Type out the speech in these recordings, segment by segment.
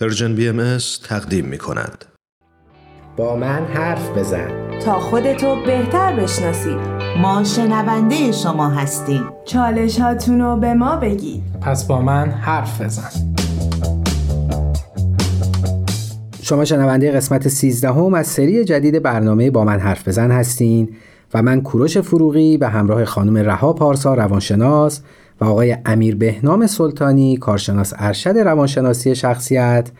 Persian BMS تقدیم می کند. با من حرف بزن. تا خودتو بهتر بشناسید. ما شنونده شما هستیم. چالش هاتونو به ما بگید. پس با من حرف بزن. شما شنونده قسمت 13 هم از سری جدید برنامه با من حرف بزن هستین و من کوروش فروغی به همراه خانم رها پارسا روانشناس و آقای امیر بهنام سلطانی کارشناس ارشد روانشناسی شخصیت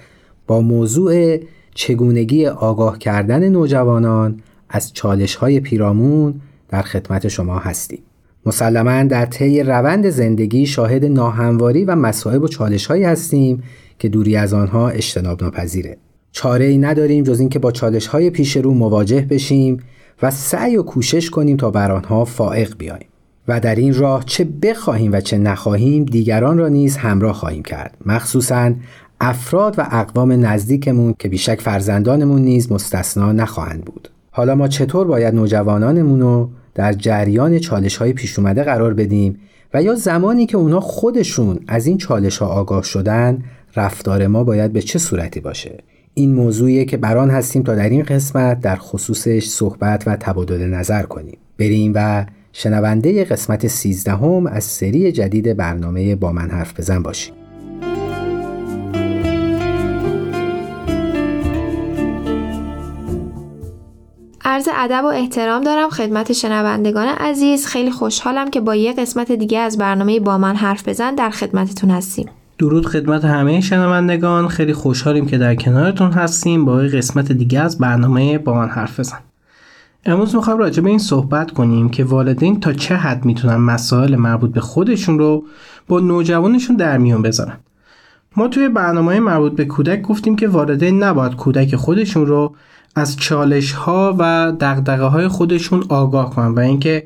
با موضوع چگونگی آگاه کردن نوجوانان از چالش های پیرامون در خدمت شما هستیم. مسلما در طی روند زندگی شاهد ناهمواری و مصائب و چالش هایی هستیم که دوری از آنها اجتناب ناپذیره. چاره ای نداریم جز اینکه با چالش های پیش رو مواجه بشیم و سعی و کوشش کنیم تا بر آنها فائق بیاییم. و در این راه چه بخواهیم و چه نخواهیم دیگران را نیز همراه خواهیم کرد. مخصوصا افراد و اقوام نزدیکمون که بیشک فرزندانمون نیز مستثنا نخواهند بود. حالا ما چطور باید نوجوانانمون رو در جریان چالش های پیش اومده قرار بدیم و یا زمانی که اونا خودشون از این چالش ها آگاه شدن رفتار ما باید به چه صورتی باشه؟ این موضوعیه که بران هستیم تا در این قسمت در خصوصش صحبت و تبادل نظر کنیم. بریم و شنونده قسمت 13 هم از سری جدید برنامه با من حرف بزن باشید. عرض ادب و احترام دارم خدمت شنوندگان عزیز. خیلی خوشحالم که با یه قسمت دیگه از برنامه با من حرف بزن در خدمتتون هستیم. درود خدمت همه شنوندگان. خیلی خوشحالیم که در کنارتون هستیم. با یه قسمت دیگه از برنامه با من حرف بزن. امروز می‌خوایم راجع به این صحبت کنیم که والدین تا چه حد می‌تونن مسائل مربوط به خودشون رو با نوجوانشون در میون بذارن. ما توی برنامه مربوط به کودک گفتیم که والدین نباید کودک خودشون رو از چالش ها و دقدقه های خودشون آگاه کنن و اینکه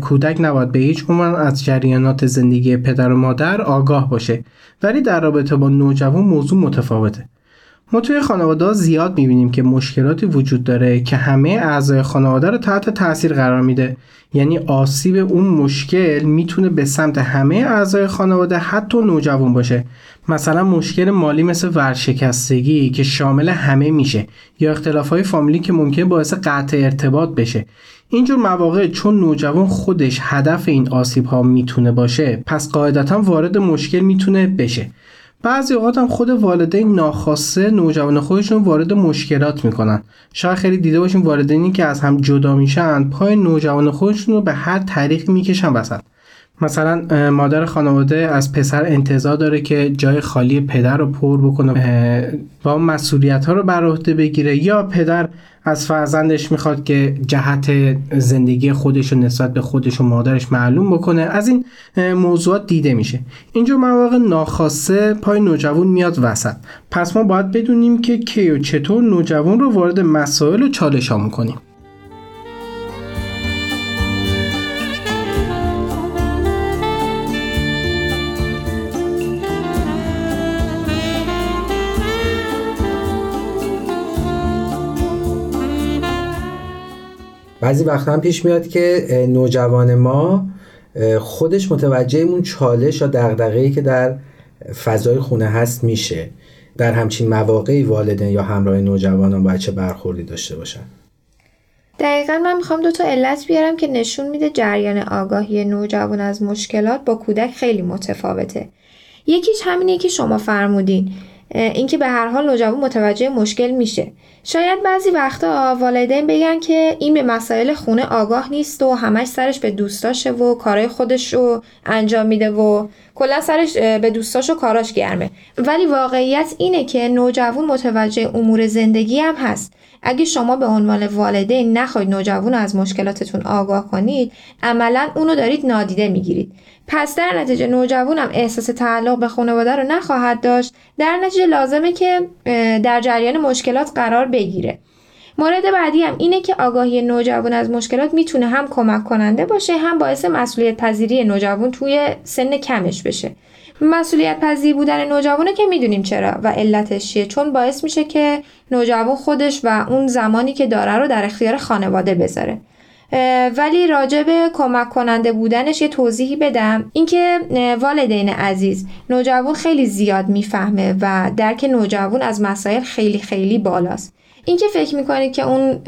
کودک نباید به هیچ عنوان از جریانات زندگی پدر و مادر آگاه باشه. ولی در رابطه با نوجوان موضوع متفاوته. ما توی خانواده زیاد می‌بینیم که مشکلاتی وجود داره که همه اعضای خانواده رو تحت تاثیر قرار میده. یعنی آسیب اون مشکل می‌تونه به سمت همه اعضای خانواده حتی نوجوان باشه. مثلا مشکل مالی مثل ورشکستگی که شامل همه میشه یا اختلاف های فامیلی که ممکن باعث قطع ارتباط بشه. اینجور مواقع چون نوجوان خودش هدف این آسیب ها می‌تونه باشه پس قاعدتا وارد مشکل می‌تونه بشه. بعضی اوقات هم خود والدین ناخواسته نوجوان خودشون وارد مشکلات می‌کنن. شاید خیلی دیده باشیم والدینی که از هم جدا میشن پای نوجوان خودشون رو به هر طریقی می‌کشن وسط. مثلا مادر خانواده از پسر انتظار داره که جای خالی پدر رو پر بکنه و مسئولیت ها رو بر عهده بگیره یا پدر از فرزندش می‌خواد که جهت زندگی خودش و نسبت به خودش و مادرش معلوم بکنه. از این موضوعات دیده میشه. اینجا مواقع ناخواسته پای نوجوان میاد وسط. پس ما باید بدونیم که کی و چطور نوجوان رو وارد مسائل و چالش ها می‌کنیم. بعضی وقتا هم پیش میاد که نوجوان ما خودش متوجه اون چالش یا دغدغه‌ای که در فضای خونه هست میشه. در همچین مواقعی والدین یا همراه نوجوانان باید چه برخوردی داشته باشن؟ دقیقا من می‌خوام دو تا علت بیارم که نشون میده جریان آگاهی نوجوان از مشکلات با کودک خیلی متفاوته. یکیش همینه که شما فرمودین. اینکه به هر حال نوجوان متوجه مشکل میشه. شاید بعضی وقتا والدین بگن که این به مسائل خونه آگاه نیست و همش سرش به دوستاشه و کارهای خودش رو انجام میده و کلا سرش به دوستاش و کاراش گرمه. ولی واقعیت اینه که نوجوان متوجه امور زندگی هم هست. اگه شما به عنوان والدین نخواید نوجوان از مشکلاتتون آگاه کنید عملا اونو دارید نادیده می‌گیرید. پس در نتیجه نوجوانم احساس تعلق به خانواده رو نخواهد داشت. در نتیجه لازمه که در جریان مشکلات قرار بگیره. مورد بعدی هم اینه که آگاهی نوجوان از مشکلات می‌تونه هم کمک کننده باشه هم باعث مسئولیت پذیری نوجوان توی سن کمش بشه. مسئولیت پذیر بودن نوجوانه که می‌دونیم چرا و علتش چیه؟ چون باعث میشه که نوجوان خودش و اون زمانی که داره رو در اختیار خانواده بذاره. ولی راجع به کمک کننده بودنش یه توضیحی بدم. اینکه والدین عزیز نوجوان خیلی زیاد می‌فهمه و درک نوجوان از مسائل خیلی خیلی بالاست. اینکه فکر می‌کنید که اون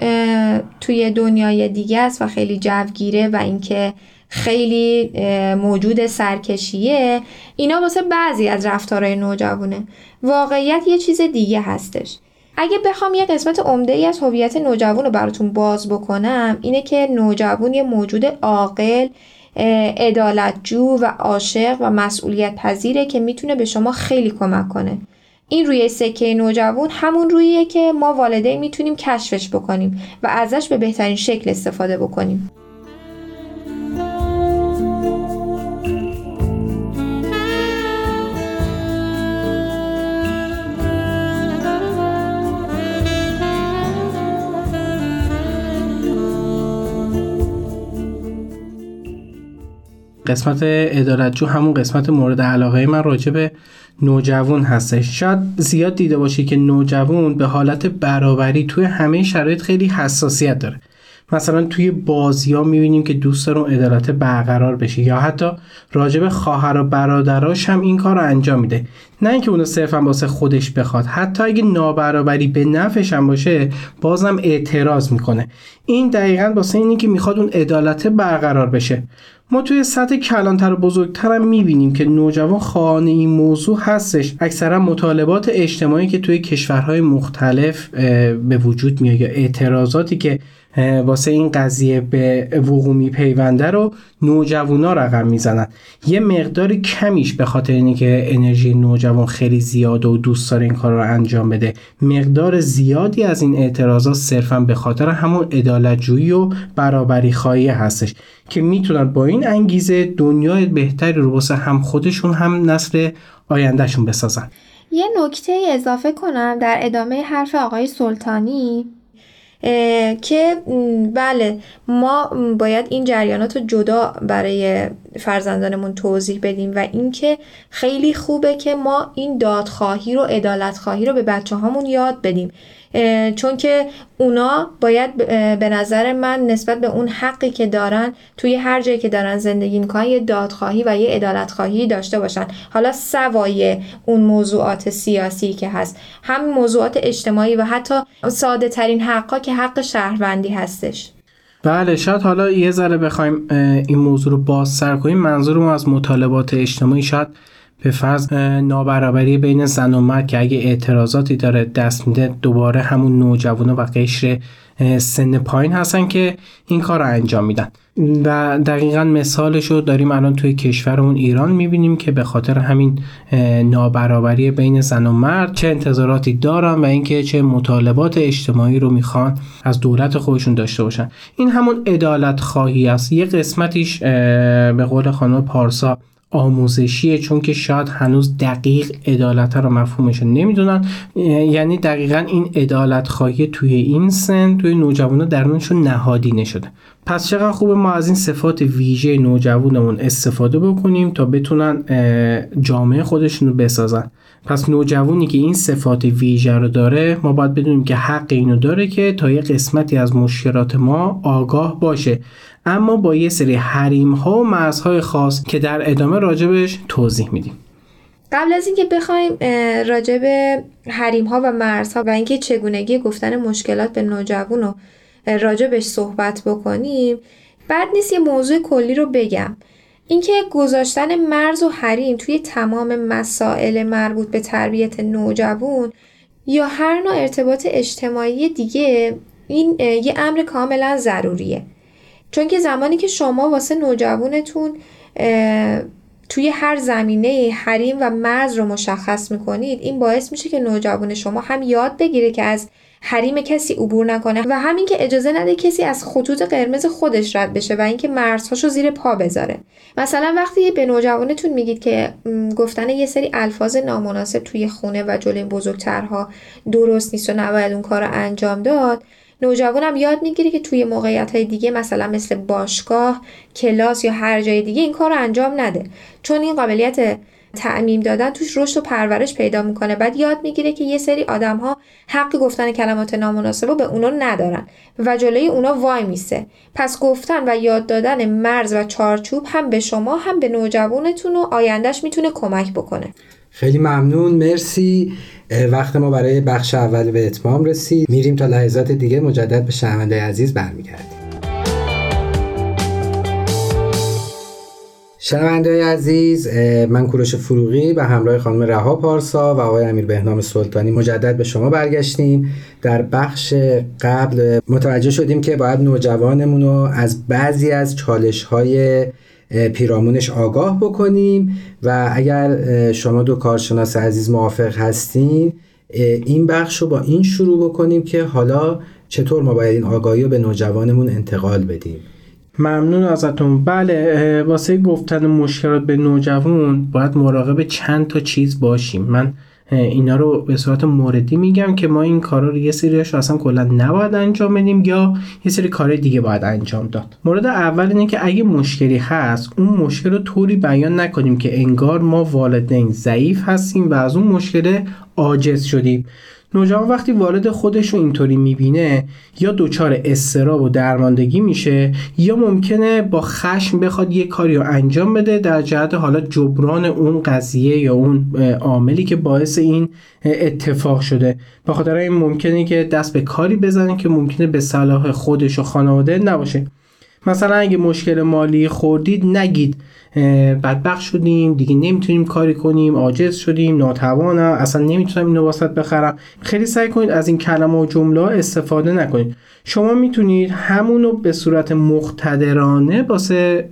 توی دنیای دیگه است و خیلی جوگیره و اینکه خیلی موجود سرکشیه اینا واسه بعضی از رفتارهای نوجوانه. واقعیت یه چیز دیگه هستش. اگه بخوام یه قسمت عمده ای از هویت نوجوان رو براتون باز بکنم اینه که نوجوان یه موجود عاقل عدالتجو و عاشق و مسئولیت پذیره که می‌تونه به شما خیلی کمک کنه. این روی سکه نوجوان همون رویه که ما والدین می‌تونیم کشفش بکنیم و ازش به بهترین شکل استفاده بکنیم. قسمت ادالتجو همون قسمت مورد علاقه من راجع به نوجوان هستش. شاید زیاد دیده باشی که نوجوان به حالت برابری توی همه شرایط خیلی حساسیت داره. مثلا توی بازی ها می‌بینیم که دوست دارون عدالت برقرار بشه یا حتی راجب خواهر و برادراش هم این کار رو انجام میده. نه اینکه اونو صرفا واسه خودش بخواد حتی اگه نابرابری به نفعش هم باشه بازم اعتراض می‌کنه. این دقیقا واسه اینی که می‌خواد اون عدالت برقرار بشه. ما توی سطح کلانتر و بزرگتر هم می‌بینیم که نوجوان خانه این موضوع هستش. اکثرا مطالبات اجتماعی که توی کشورهای مختلف به وجود میاد یا اعتراضاتی که واسه این قضیه به وقوع میپیونده رو نوجوانا رقم می‌زنن. یه مقدار کمیش به خاطر اینه که انرژی نوجوان خیلی زیاده و دوست داره این کار رو انجام بده. مقدار زیادی از این اعتراضات صرفا به خاطر همون عدالتجویی و برابری خواهی هستش که می‌تونن با این انگیزه دنیای بهتری رو واسه هم خودشون هم نسل آیندهشون بسازن. یه نکته اضافه کنم در ادامه حرف آقای سلطانی. که بله ما باید این جریانات رو جدا برای فرزندانمون توضیح بدیم و اینکه خیلی خوبه که ما این دادخواهی رو عدالت خواهی رو به بچه هامون یاد بدیم. چون که اونا باید به نظر من نسبت به اون حقی که دارن توی هر جایی که دارن زندگی می‌کنن یه دادخواهی و یه عدالت خواهی داشته باشن. حالا سوای اون موضوعات سیاسی که هست. هم موضوعات اجتماعی و حتی ساده ترین حقا که حق شهروندی هستش. بله شاید حالا یه ذره بخوایم این موضوع رو باز سر کنیم. منظورم از مطالبات اجتماعی. شاید به فرض نابرابری بین زن و مرد که اگه اعتراضاتی داره دست میده دوباره همون نوجوانا و قشر سن پایین هستن که این کار رو انجام میدن. و دقیقا مثالش رو داریم الان توی کشورمون ایران می‌بینیم که به خاطر همین نابرابری بین زن و مرد چه انتظاراتی دارن و اینکه چه مطالبات اجتماعی رو می‌خوان از دولت خودشون داشته باشن. این همون عدالت خواهی است. یه قسمتیش به قول خانم پارسا آموزشیه چون که شاید هنوز دقیق عدالت رو مفهومش نمی‌دونن. یعنی دقیقا این عدالت خواهی توی این سن توی نوجوانا درونشون نهادی نشده پس چقدر خوبه ما از این صفات ویژه نوجوانمون استفاده بکنیم تا بتونن جامعه خودشون رو بسازن. پس نوجوانی که این صفات ویژه رو داره ما باید بدونیم که حق اینو داره که تا یه قسمتی از مشکلات ما آگاه باشه. اما با یه سری حریم ها و مرزهای خاص که در ادامه راجبش توضیح میدیم. قبل از اینکه بخوایم راجب حریم ها و مرزها و اینکه چگونگی گفتن مشکلات به نوجوان و راجبش صحبت بکنیم. بعد نیست یه موضوع کلی رو بگم. اینکه گذاشتن مرز و حریم توی تمام مسائل مربوط به تربیت نوجوان یا هر نوع ارتباط اجتماعی دیگه این یه امر کاملا ضروریه. چون که زمانی که شما واسه نوجوانتون توی هر زمینه حریم و مرز رو مشخص می‌کنید این باعث میشه که نوجوان شما هم یاد بگیره که از حریم کسی عبور نکنه و همین که اجازه نده کسی از خطوط قرمز خودش رد بشه و اینکه مرزهاشو زیر پا بذاره. مثلا وقتی به نوجوانتون میگید که گفتن یه سری الفاظ نامناسب توی خونه و جلوی بزرگترها درست نیست و نباید اون کار رو انجام داد نوجوانم یاد می‌گیره که توی موقعیت های دیگه مثلا مثل باشگاه کلاس یا هر جای دیگه این کار رو انجام نده. چون این قابلیت تعمیم دادن توش رشد و پرورش پیدا می‌کنه. بعد یاد می‌گیره که یه سری آدم ها حق گفتن کلمات نامناسب به اونا ندارن و جلوی اونا وای میسه. پس گفتن و یاد دادن مرز و چارچوب هم به شما هم به نوجوانتون و آیندهش می‌تونه کمک بکنه. خیلی ممنون. مرسی. وقت ما برای بخش اول به اتمام رسید. میریم تا لحظات دیگه. مجدد به شنونده عزیز برمیگردیم. شنونده عزیز من کوروش فروغی به همراه خانم رها پارسا و آقای امیر بهنام سلطانی مجدد به شما برگشتیم. در بخش قبل متوجه شدیم که باید نوجوانمون رو از بعضی از چالش های پیرامونش آگاه بکنیم و اگر شما دو کارشناس عزیز موافق هستین این بخش رو با این شروع بکنیم که حالا چطور ما باید این آگاهی رو به نوجوانمون انتقال بدیم. ممنون ازتون. بله واسه گفتن مشکلات به نوجوان باید مراقب چند تا چیز باشیم. من اینا رو به صورت موردی میگم که ما این کارا رو یه سریش رو اصلا کلا نباید انجام بدیم یا یه سری کار دیگه باید انجام داد. مورد اول اینه که اگه مشکلی هست اون مشکل رو طوری بیان نکنیم که انگار ما والدین ضعیف هستیم و از اون مشکل عاجز شدیم. نوجوان وقتی والد خودش رو اینطوری می‌بینه یا دچار استراب و درماندگی میشه یا ممکنه با خشم بخواد یه کاری رو انجام بده در جهت حالا جبران اون قضیه یا اون عاملی که باعث این اتفاق شده. به خاطر این ممکنه که دست به کاری بزنه که ممکنه به صلاح خودش و خانواده نباشه. مثلا اگه مشکل مالی خوردید نگید. بدبخت شدیم دیگه نمی‌تونیم کاری کنیم عاجز شدیم ناتوانم اصلا نمی‌تونم اینو واسط بخرم. خیلی سعی کنید از این کلمه و جمله استفاده نکنید. شما می‌تونید همونو به صورت مقتدرانه واسه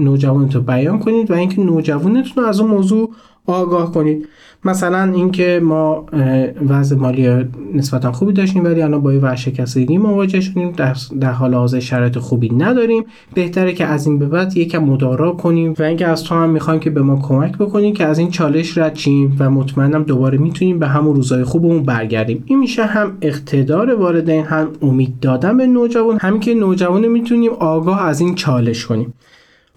نوجوانتون بیان کنید و اینکه نوجوانتون از اون موضوع آگاه کنید. مثلا اینکه ما وضع مالی نسبتا خوبی داشتیم ولی الان با یه ورشکستگی مواجه شدیم. در, حال حاضر شرایط خوبی نداریم. بهتره که از این به بعد یکم مدارا کنیم و اینکه از تو هم می‌خوایم که به ما کمک بکنیم که از این چالش رد شیم و مطمئنم دوباره می‌تونیم به همون روزای خوبمون برگردیم. این میشه هم اقتدار والدین هم امید دادن به نوجوان. همین که نوجوان می‌تونیم آگاه از این چالش کنیم.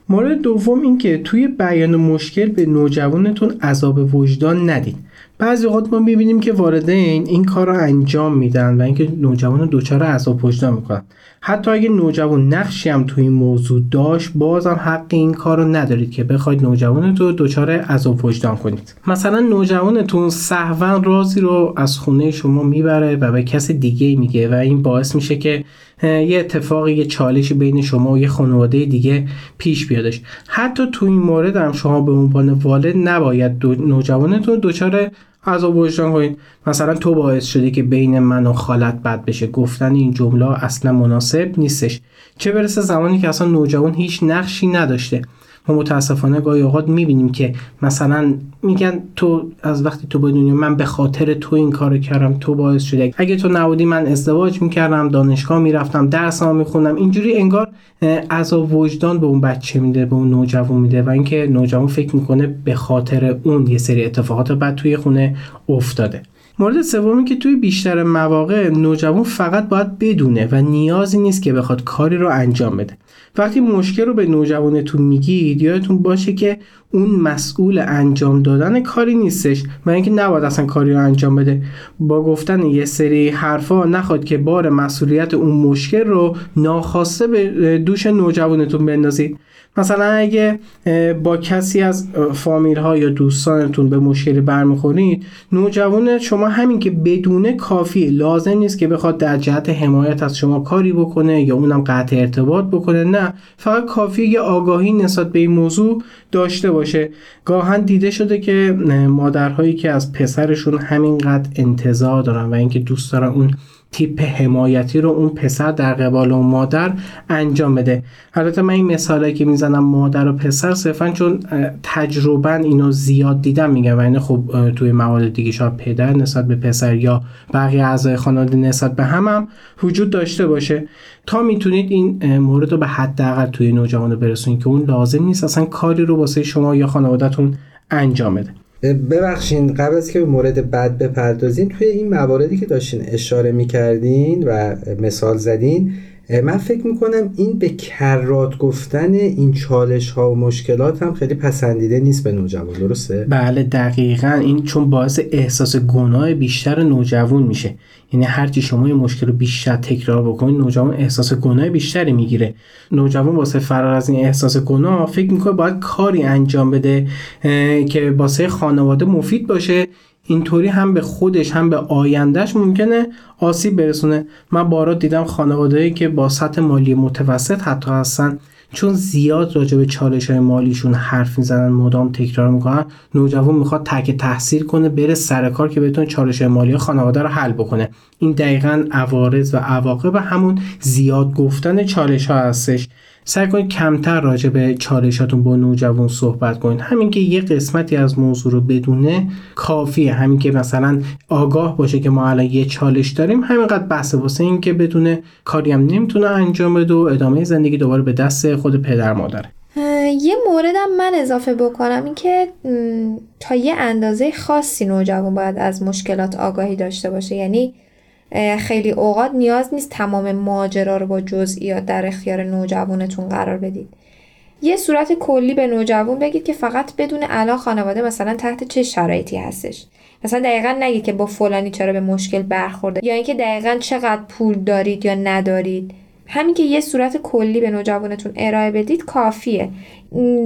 مورد دوم این که توی بیان مشکل به نوجوانتون عذاب وجدان ندید. بعضی اوقات ما می‌بینیم که والدین این کار رو انجام میدن و اینکه نوجوان دچار عذاب وجدان می‌کنن. حتی اگه نوجوان نقشی هم توی این موضوع داشت بازم حق این کار رو ندارید که بخواید نوجوانتون رو دچار عذاب وجدان کنید. مثلا نوجوانتون سهوا رازی رو از خونه شما می‌بره و به کس دیگه میگه و این باعث میشه که یه اتفاقی یه چالشی بین شما و یه خانواده دیگه پیش بیادش حتی تو این مورد هم شما به عنوان والد نباید دو نوجوانتون دچار عذاب وجدان کنید. مثلا تو باعث شدی که بین من و خالت بد بشه. گفتن این جمله اصلا مناسب نیستش. چه برسه زمانی که اصلا نوجوان هیچ نقشی نداشته. ما متاسفانه گاهی اوقات می‌بینیم که مثلا میگن تو از وقتی تو به دنیا من به خاطر تو این کارو کردم تو باعث شده اگه تو نبودی من ازدواج می‌کردم دانشگاه می‌رفتم درسمو میخوندم. اینجوری انگار عذاب وجدان به اون بچه میده به اون نوجوان میده و اینکه نوجوان فکر می‌کنه به خاطر اون یه سری اتفاقات بعد توی خونه افتاده. مورد سومی که توی بیشتر مواقع نوجوان فقط باید بدونه و نیازی نیست که بخواد کاری رو انجام بده. وقتی مشکل رو به نوجوانتون میگید یادتون باشه که اون مسئول انجام دادن کاری نیستش و اینکه نباید اصلا کاری رو انجام بده. با گفتن یه سری حرفا نخواد که بار مسئولیت اون مشکل رو ناخواسته به دوش نوجوانتون بندازید. مثلا اگه با کسی از فامیل ها یا دوستانتون به مشکلی برمیخورید نوجوان شما همین که بدونه کافی لازم نیست که بخواد در جهت حمایت از شما کاری بکنه یا اونم قطع ارتباط بکنه نه. فقط کافی یه آگاهی نسبت به این موضوع داشته باشه. گاهن دیده شده که مادرهایی که از پسرشون همینقدر انتظار دارن و اینکه دوست دارن اون تیپ حمایتی رو اون پسر در قبال اون مادر انجام بده. البته من این مثالی که می‌زنم مادر و پسر صرفا چون تجربا اینو زیاد دیدم میگم و اینه خب توی موارد دیگه شاید پدر نسبت به پسر یا بقیه اعضای خانواده نسبت به هم هم وجود داشته باشه. تا می‌تونید این مورد رو به حداقل توی نوجوان برسونید که اون لازم نیست اصلا کاری رو واسه شما یا خانوادهتون انجام بده. ببخشین قبل از که به مورد بعد بپردازین توی این مواردی که داشتین اشاره می‌کردین و مثال زدین من فکر می‌کنم این به کرات گفتن این چالش ها و مشکلات هم خیلی پسندیده نیست به نوجوان درسته؟ بله دقیقا. این چون باعث احساس گناه بیشتر نوجوان میشه. یعنی هرچی شما یه مشکل رو بیشتر تکرار بکنید نوجوان احساس گناه بیشتری می‌گیره. نوجوان واسه فرار از این احساس گناه فکر می‌کنه باید کاری انجام بده که واسه خانواده مفید باشه. اینطوری هم به خودش هم به آیندهش ممکنه آسیب برسونه. من بارا دیدم خانوادهایی که با سطح مالی متوسط حتی هستن. چون زیاد راجع به چالش های مالیشون حرف می‌زنن مدام تکرار می‌کنن نوجوان می‌خواد تک تحصیل کنه بره سر کار که بتونه چالش مالی خانواده رو حل بکنه. این دقیقا عوارض و عواقب همون زیاد گفتن چالش ها هستش. سعی کنید کمتر راجع به چالشاتون با نوجوان صحبت کنید. همین که یه قسمتی از موضوع رو بدونه کافیه. همین که مثلا آگاه باشه که ما الان یه چالش داریم همینقدر بحث واسه این که بدونه کاری هم نمی‌تونه انجام بده و ادامه زندگی دوباره به دست خود پدر مادره یه موردم من اضافه بکنم این که تا یه اندازه خاصی نوجوان باید از مشکلات آگاهی داشته باشه. یعنی خیلی اوقات نیاز نیست تمام ماجرا رو با جزئیات در اختیار نوجوانتون قرار بدید. یه صورت کلی به نوجوان بگید که فقط بدون الان خانواده مثلا تحت چه شرایطی هستش. مثلا دقیقا نگید که با فلانی چرا به مشکل برخورده یا اینکه دقیقا چقدر پول دارید یا ندارید. همین که یه صورت کلی به نوجوانتون ارائه بدید کافیه.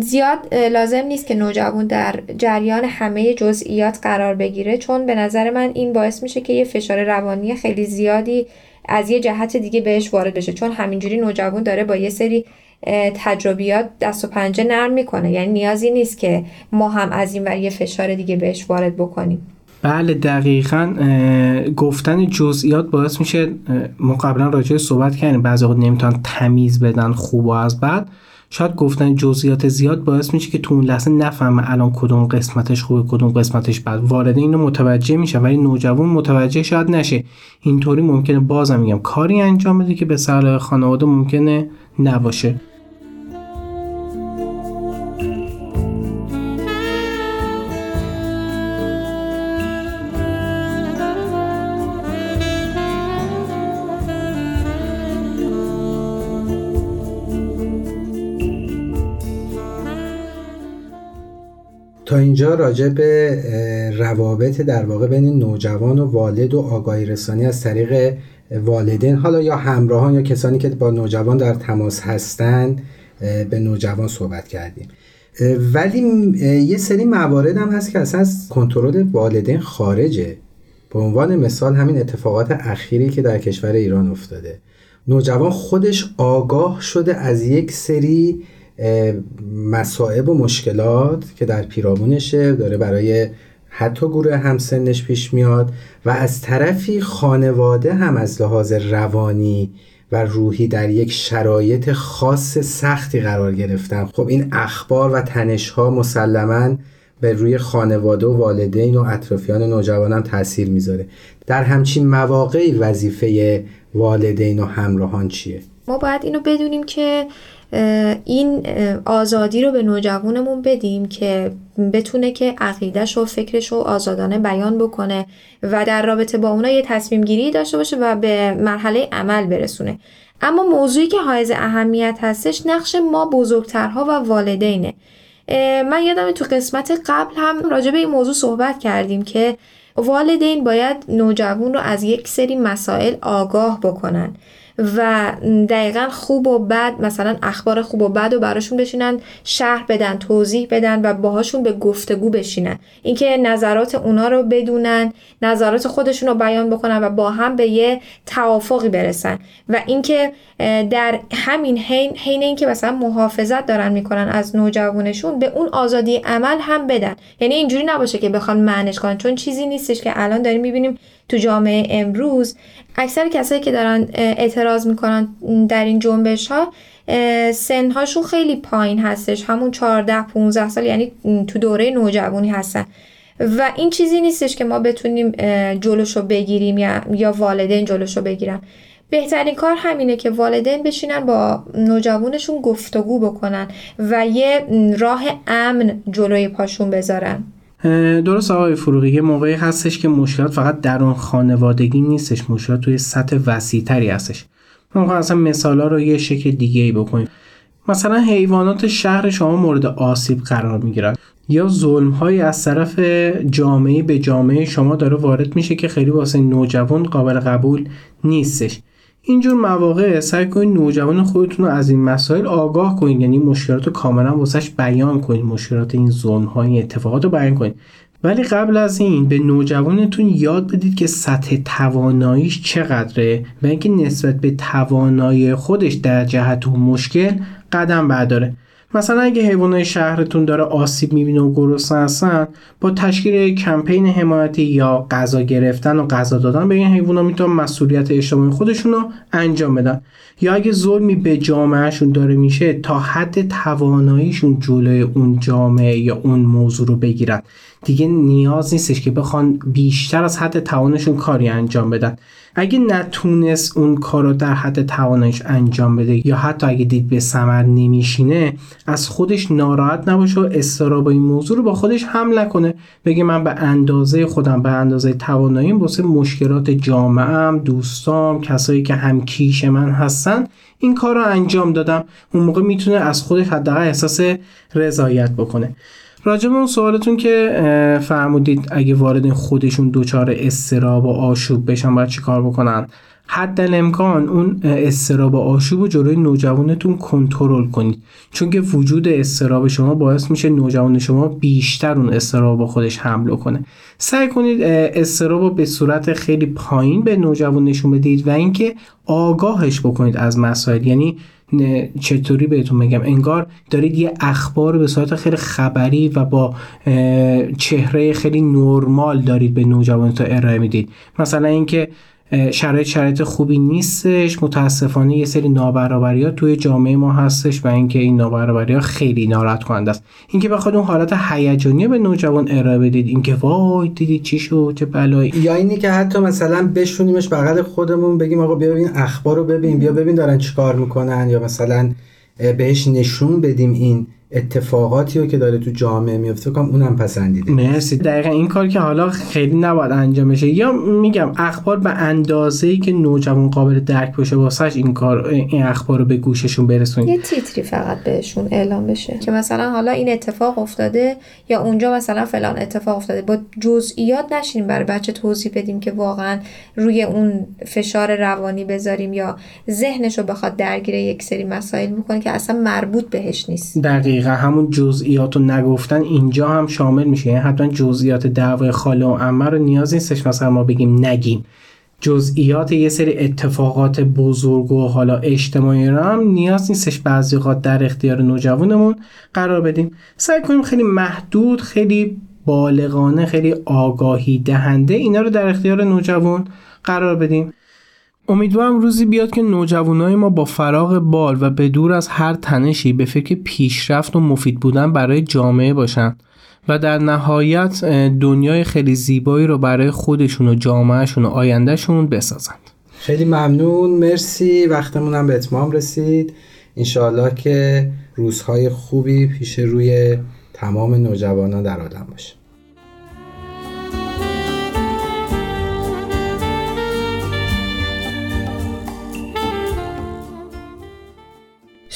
زیاد لازم نیست که نوجوان در جریان همه جزئیات قرار بگیره چون به نظر من این باعث میشه که یه فشار روانی خیلی زیادی از یه جهت دیگه بهش وارد بشه چون همینجوری نوجوان داره با یه سری تجربیات دست و پنجه نرم می‌کنه. یعنی نیازی نیست که ما هم از این ور یه فشار دیگه بهش وارد بکنیم. بله دقیقا گفتن جزئیات باعث میشه ما قبلا راجع صحبت کردیم بعضی وقت نمی‌تونن تمیز بدن خوب و از بعد. شاید گفتن جزئیات زیاد باعث میشه که تو اون لحظه نفهمه الان کدوم قسمتش خوبه کدوم قسمتش بد. وارد اینو متوجه میشه ولی نوجوان متوجه شاید نشه. اینطوری ممکنه بازم میگم کاری انجام بده که به صلاح خانواده ممکنه نباشه. اینجا راجع به روابط در واقع بین نوجوان و والد و آگاهی رسانی از طریق والدین حالا یا همراهان یا کسانی که با نوجوان در تماس هستند به نوجوان صحبت کردیم. ولی یه سری موارد هم هست که اصلا از کنترل والدین خارجه. به عنوان مثال همین اتفاقات اخیری که در کشور ایران افتاده. نوجوان خودش آگاه شده از یک سری مسائب و مشکلات که در پیرامونشه داره برای حتی گروه همسنش پیش میاد و از طرفی خانواده هم از لحاظ روانی و روحی در یک شرایط خاص سختی قرار گرفتن. خب این اخبار و تنش ها مسلما به روی خانواده و والدین و اطرافیان نوجوان هم تاثیر می‌ذاره. در همچین مواقعی وظیفه والدین و همراهان چیه؟ ما باید اینو بدونیم که این آزادی رو به نوجوانمون بدیم که بتونه که عقیدش و فکرش رو آزادانه بیان بکنه و در رابطه با اونا یه تصمیم گیری داشته باشه و به مرحله عمل برسونه. اما موضوعی که حائز اهمیت هستش نقش ما بزرگترها و والدینه. من یادم تو قسمت قبل هم راجع به این موضوع صحبت کردیم که والدین باید نوجوان رو از یک سری مسائل آگاه بکنن. و دقیقا خوب و بد مثلا اخبار خوب و بد و براشون بشینن شهر بدن توضیح بدن و باهاشون به گفتگو بشینن. اینکه نظرات اونا رو بدونن نظرات خودشون رو بیان بکنن و با هم به یه توافقی برسن. و اینکه در همین حین حین اینکه مثلا محافظت دارن می‌کنن از نوجوانشون به اون آزادی عمل هم بدن. یعنی اینجوری نباشه که بخوان معنیش کنن. چون چیزی نیستش که الان داریم می‌بینیم تو جامعه امروز اکثر کسایی که دارن اعتراض می‌کنن در این جنبش ها سنهاشون خیلی پایین هستش. همون 14 15 سال یعنی تو دوره نوجوانی هستن. و این چیزی نیستش که ما بتونیم جلوشو بگیریم یا, والدین جلوشو بگیرن. بهترین کار همینه که والدین بشینن با نوجوانشون گفتگو بکنن و یه راه امن جلوی پاشون بذارن. درست آقای فروغی یه موقعی هستش که مشکلات فقط در اون خانوادگی نیستش مشکلات توی سطح وسیعتری هستش. ما اصلا مثالا رو یه شکل دیگه ای بکنیم. مثلا حیوانات شهر شما مورد آسیب قرار می‌گیرن. یا ظلم های از طرف جامعه به جامعه شما داره وارد میشه که خیلی واسه نوجوان قابل قبول نیستش. اینجور مواقع سعی کنید نوجوان خودتون رو از این مسائل آگاه کنید. یعنی مشکلات رو کاملا واسش بیان کنید. مشکلات این ظلم های اتفاقات رو بیان کنید. ولی قبل از این به نوجوانتون یاد بدید که سطح تواناییش چقدره و اینکه نسبت به توانایی خودش در جهت و مشکل قدم برداره. مثلا اگه حیوانات شهرتون داره آسیب می‌بینه و گرسنه هستن با تشکیل کمپین حمایتی یا غذا گرفتن و غذا دادن به این حیوانات می‌تونن مسئولیت اجتماعی خودشون رو انجام بدن. یا اگه ظلمی به جامعهشون داره میشه تا حد تواناییشون جلوی اون جامعه یا اون موضوع رو بگیرن. دیگه نیاز نیستش که بخوان بیشتر از حد توانشون کاری انجام بدن. اگه نتونست اون کار رو در حد توانش انجام بده یا حتی اگه دید به ثمر نمیشینه از خودش ناراحت نباشه و استراب این موضوع رو با خودش حمل نکنه. بگه من به اندازه خودم به اندازه تواناییم واسه مشکلات جامعهم دوستام کسایی که هم کیش من هستن این کار رو انجام دادم. اون موقع می‌تونه از خودش حداقل احساس رضایت بکنه. راجع به اون سوالتون که فرمودید اگه وارد خودشون دچار استراب و آشوب بشن باید چی کار بکنن؟ حد امکان اون استراب و آشوب و جلوی نوجوانتون کنترل کنید. چون که وجود استراب شما باعث میشه نوجوان شما بیشتر اون استراب با خودش حمله کنه. سعی کنید استراب به صورت خیلی پایین به نوجوان نشون بدید و اینکه آگاهش بکنید از مسائل. یعنی چطوری بهتون بگم انگار دارید یه اخبار به صورت خیلی خبری و با چهره خیلی نرمال دارید به نوجوانتون ارائه می‌دید. مثلا اینکه شرایط شرایط خوبی نیستش. متاسفانه یه سری نابرابری ها توی جامعه ما هستش و اینکه این نابرابری ها خیلی ناراحت کننده است. اینکه بخواد اون حالت هیجانی به نوجوان ارائه بدید اینکه وای دیدی چی شد چه بلایی. یا اینی که حتی مثلا بشونیمش بغل خودمون بگیم آقا بیا ببین اخبار رو ببین بیا ببین دارن چیکار می‌کنن یا مثلا بهش نشون بدیم این اتفاقاتی رو که داره تو جامعه میفته کنم اونم پسندیده. مرسی. دقیقا این کار که حالا خیلی نباید انجام بشه. یا میگم اخبار به اندازه ای که نوجوان قابل درک باشه واسش این کار این اخبار رو به گوششون برسونید یه تیتری فقط بهشون اعلام بشه. که مثلا حالا این اتفاق افتاده یا اونجا مثلا فلان اتفاق افتاده. با جزئیات نشینیم برای بچه توضیح بدیم که واقعا روی اون فشار روانی بذاریم یا ذهنش رو بخواد درگیر یک سری مسائل بکنه که اصلا مربوط بهش نیست. دقیقا. همون جزئیات رو نگفتن اینجا هم شامل میشه. یعنی حتما جزئیات دعوای خاله و عمه رو نیاز نیستش مثلا ما بگیم نگیم. جزئیات یه سری اتفاقات بزرگ و حالا اجتماعی رو هم نیاز نیستش بعضی اوقات در اختیار نوجوانمون قرار بدیم. سعی کنیم خیلی محدود خیلی بالغانه خیلی آگاهی دهنده اینا رو در اختیار نوجوان قرار بدیم. امیدوارم روزی بیاد که نوجوانای ما با فراغ بال و به دور از هر تنشی به فکر پیشرفت و مفید بودن برای جامعه باشن و در نهایت دنیای خیلی زیبایی رو برای خودشون و جامعهشون و آیندهشون بسازند. خیلی ممنون. مرسی. وقتمون هم به اتمام رسید. انشاءالله که روزهای خوبی پیش روی تمام نوجوانان در عالم باشه.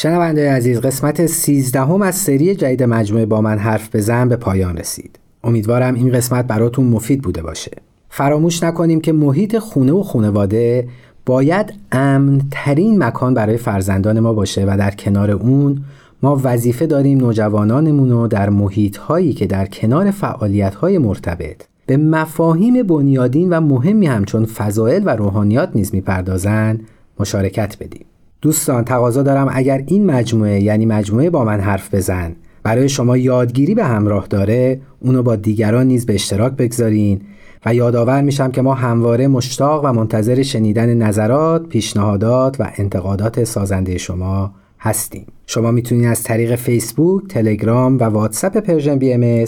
شنونده عزیز قسمت 13 هم از سری جدید مجموعه با من حرف بزن به پایان رسید. امیدوارم این قسمت براتون مفید بوده باشه. فراموش نکنیم که محیط خونه و خانواده باید امن ترین مکان برای فرزندان ما باشه و در کنار اون ما وظیفه داریم نوجوانانمون رو در محیط هایی که در کنار فعالیت های مرتبط به مفاهیم بنیادین و مهمی همچون فضائل و روحانیات نیز می‌پردازند مشارکت بدیم. دوستان تقاضا دارم اگر این مجموعه یعنی مجموعه با من حرف بزن برای شما یادگیری به همراه داره اونو با دیگران نیز به اشتراک بگذارین و یادآور میشم که ما همواره مشتاق و منتظر شنیدن نظرات، پیشنهادات و انتقادات سازنده شما هستیم. شما می‌تونید از طریق فیسبوک، تلگرام و واتساپ Persian BMS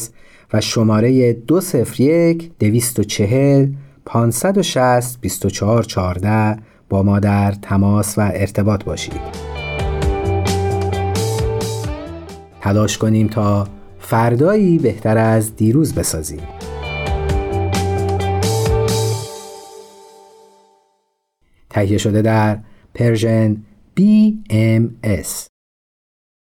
و شماره 201 240 560 2414 با ما در تماس و ارتباط باشید تلاش کنیم تا فردایی بهتر از دیروز بسازیم. تهیه شده در Persian BMS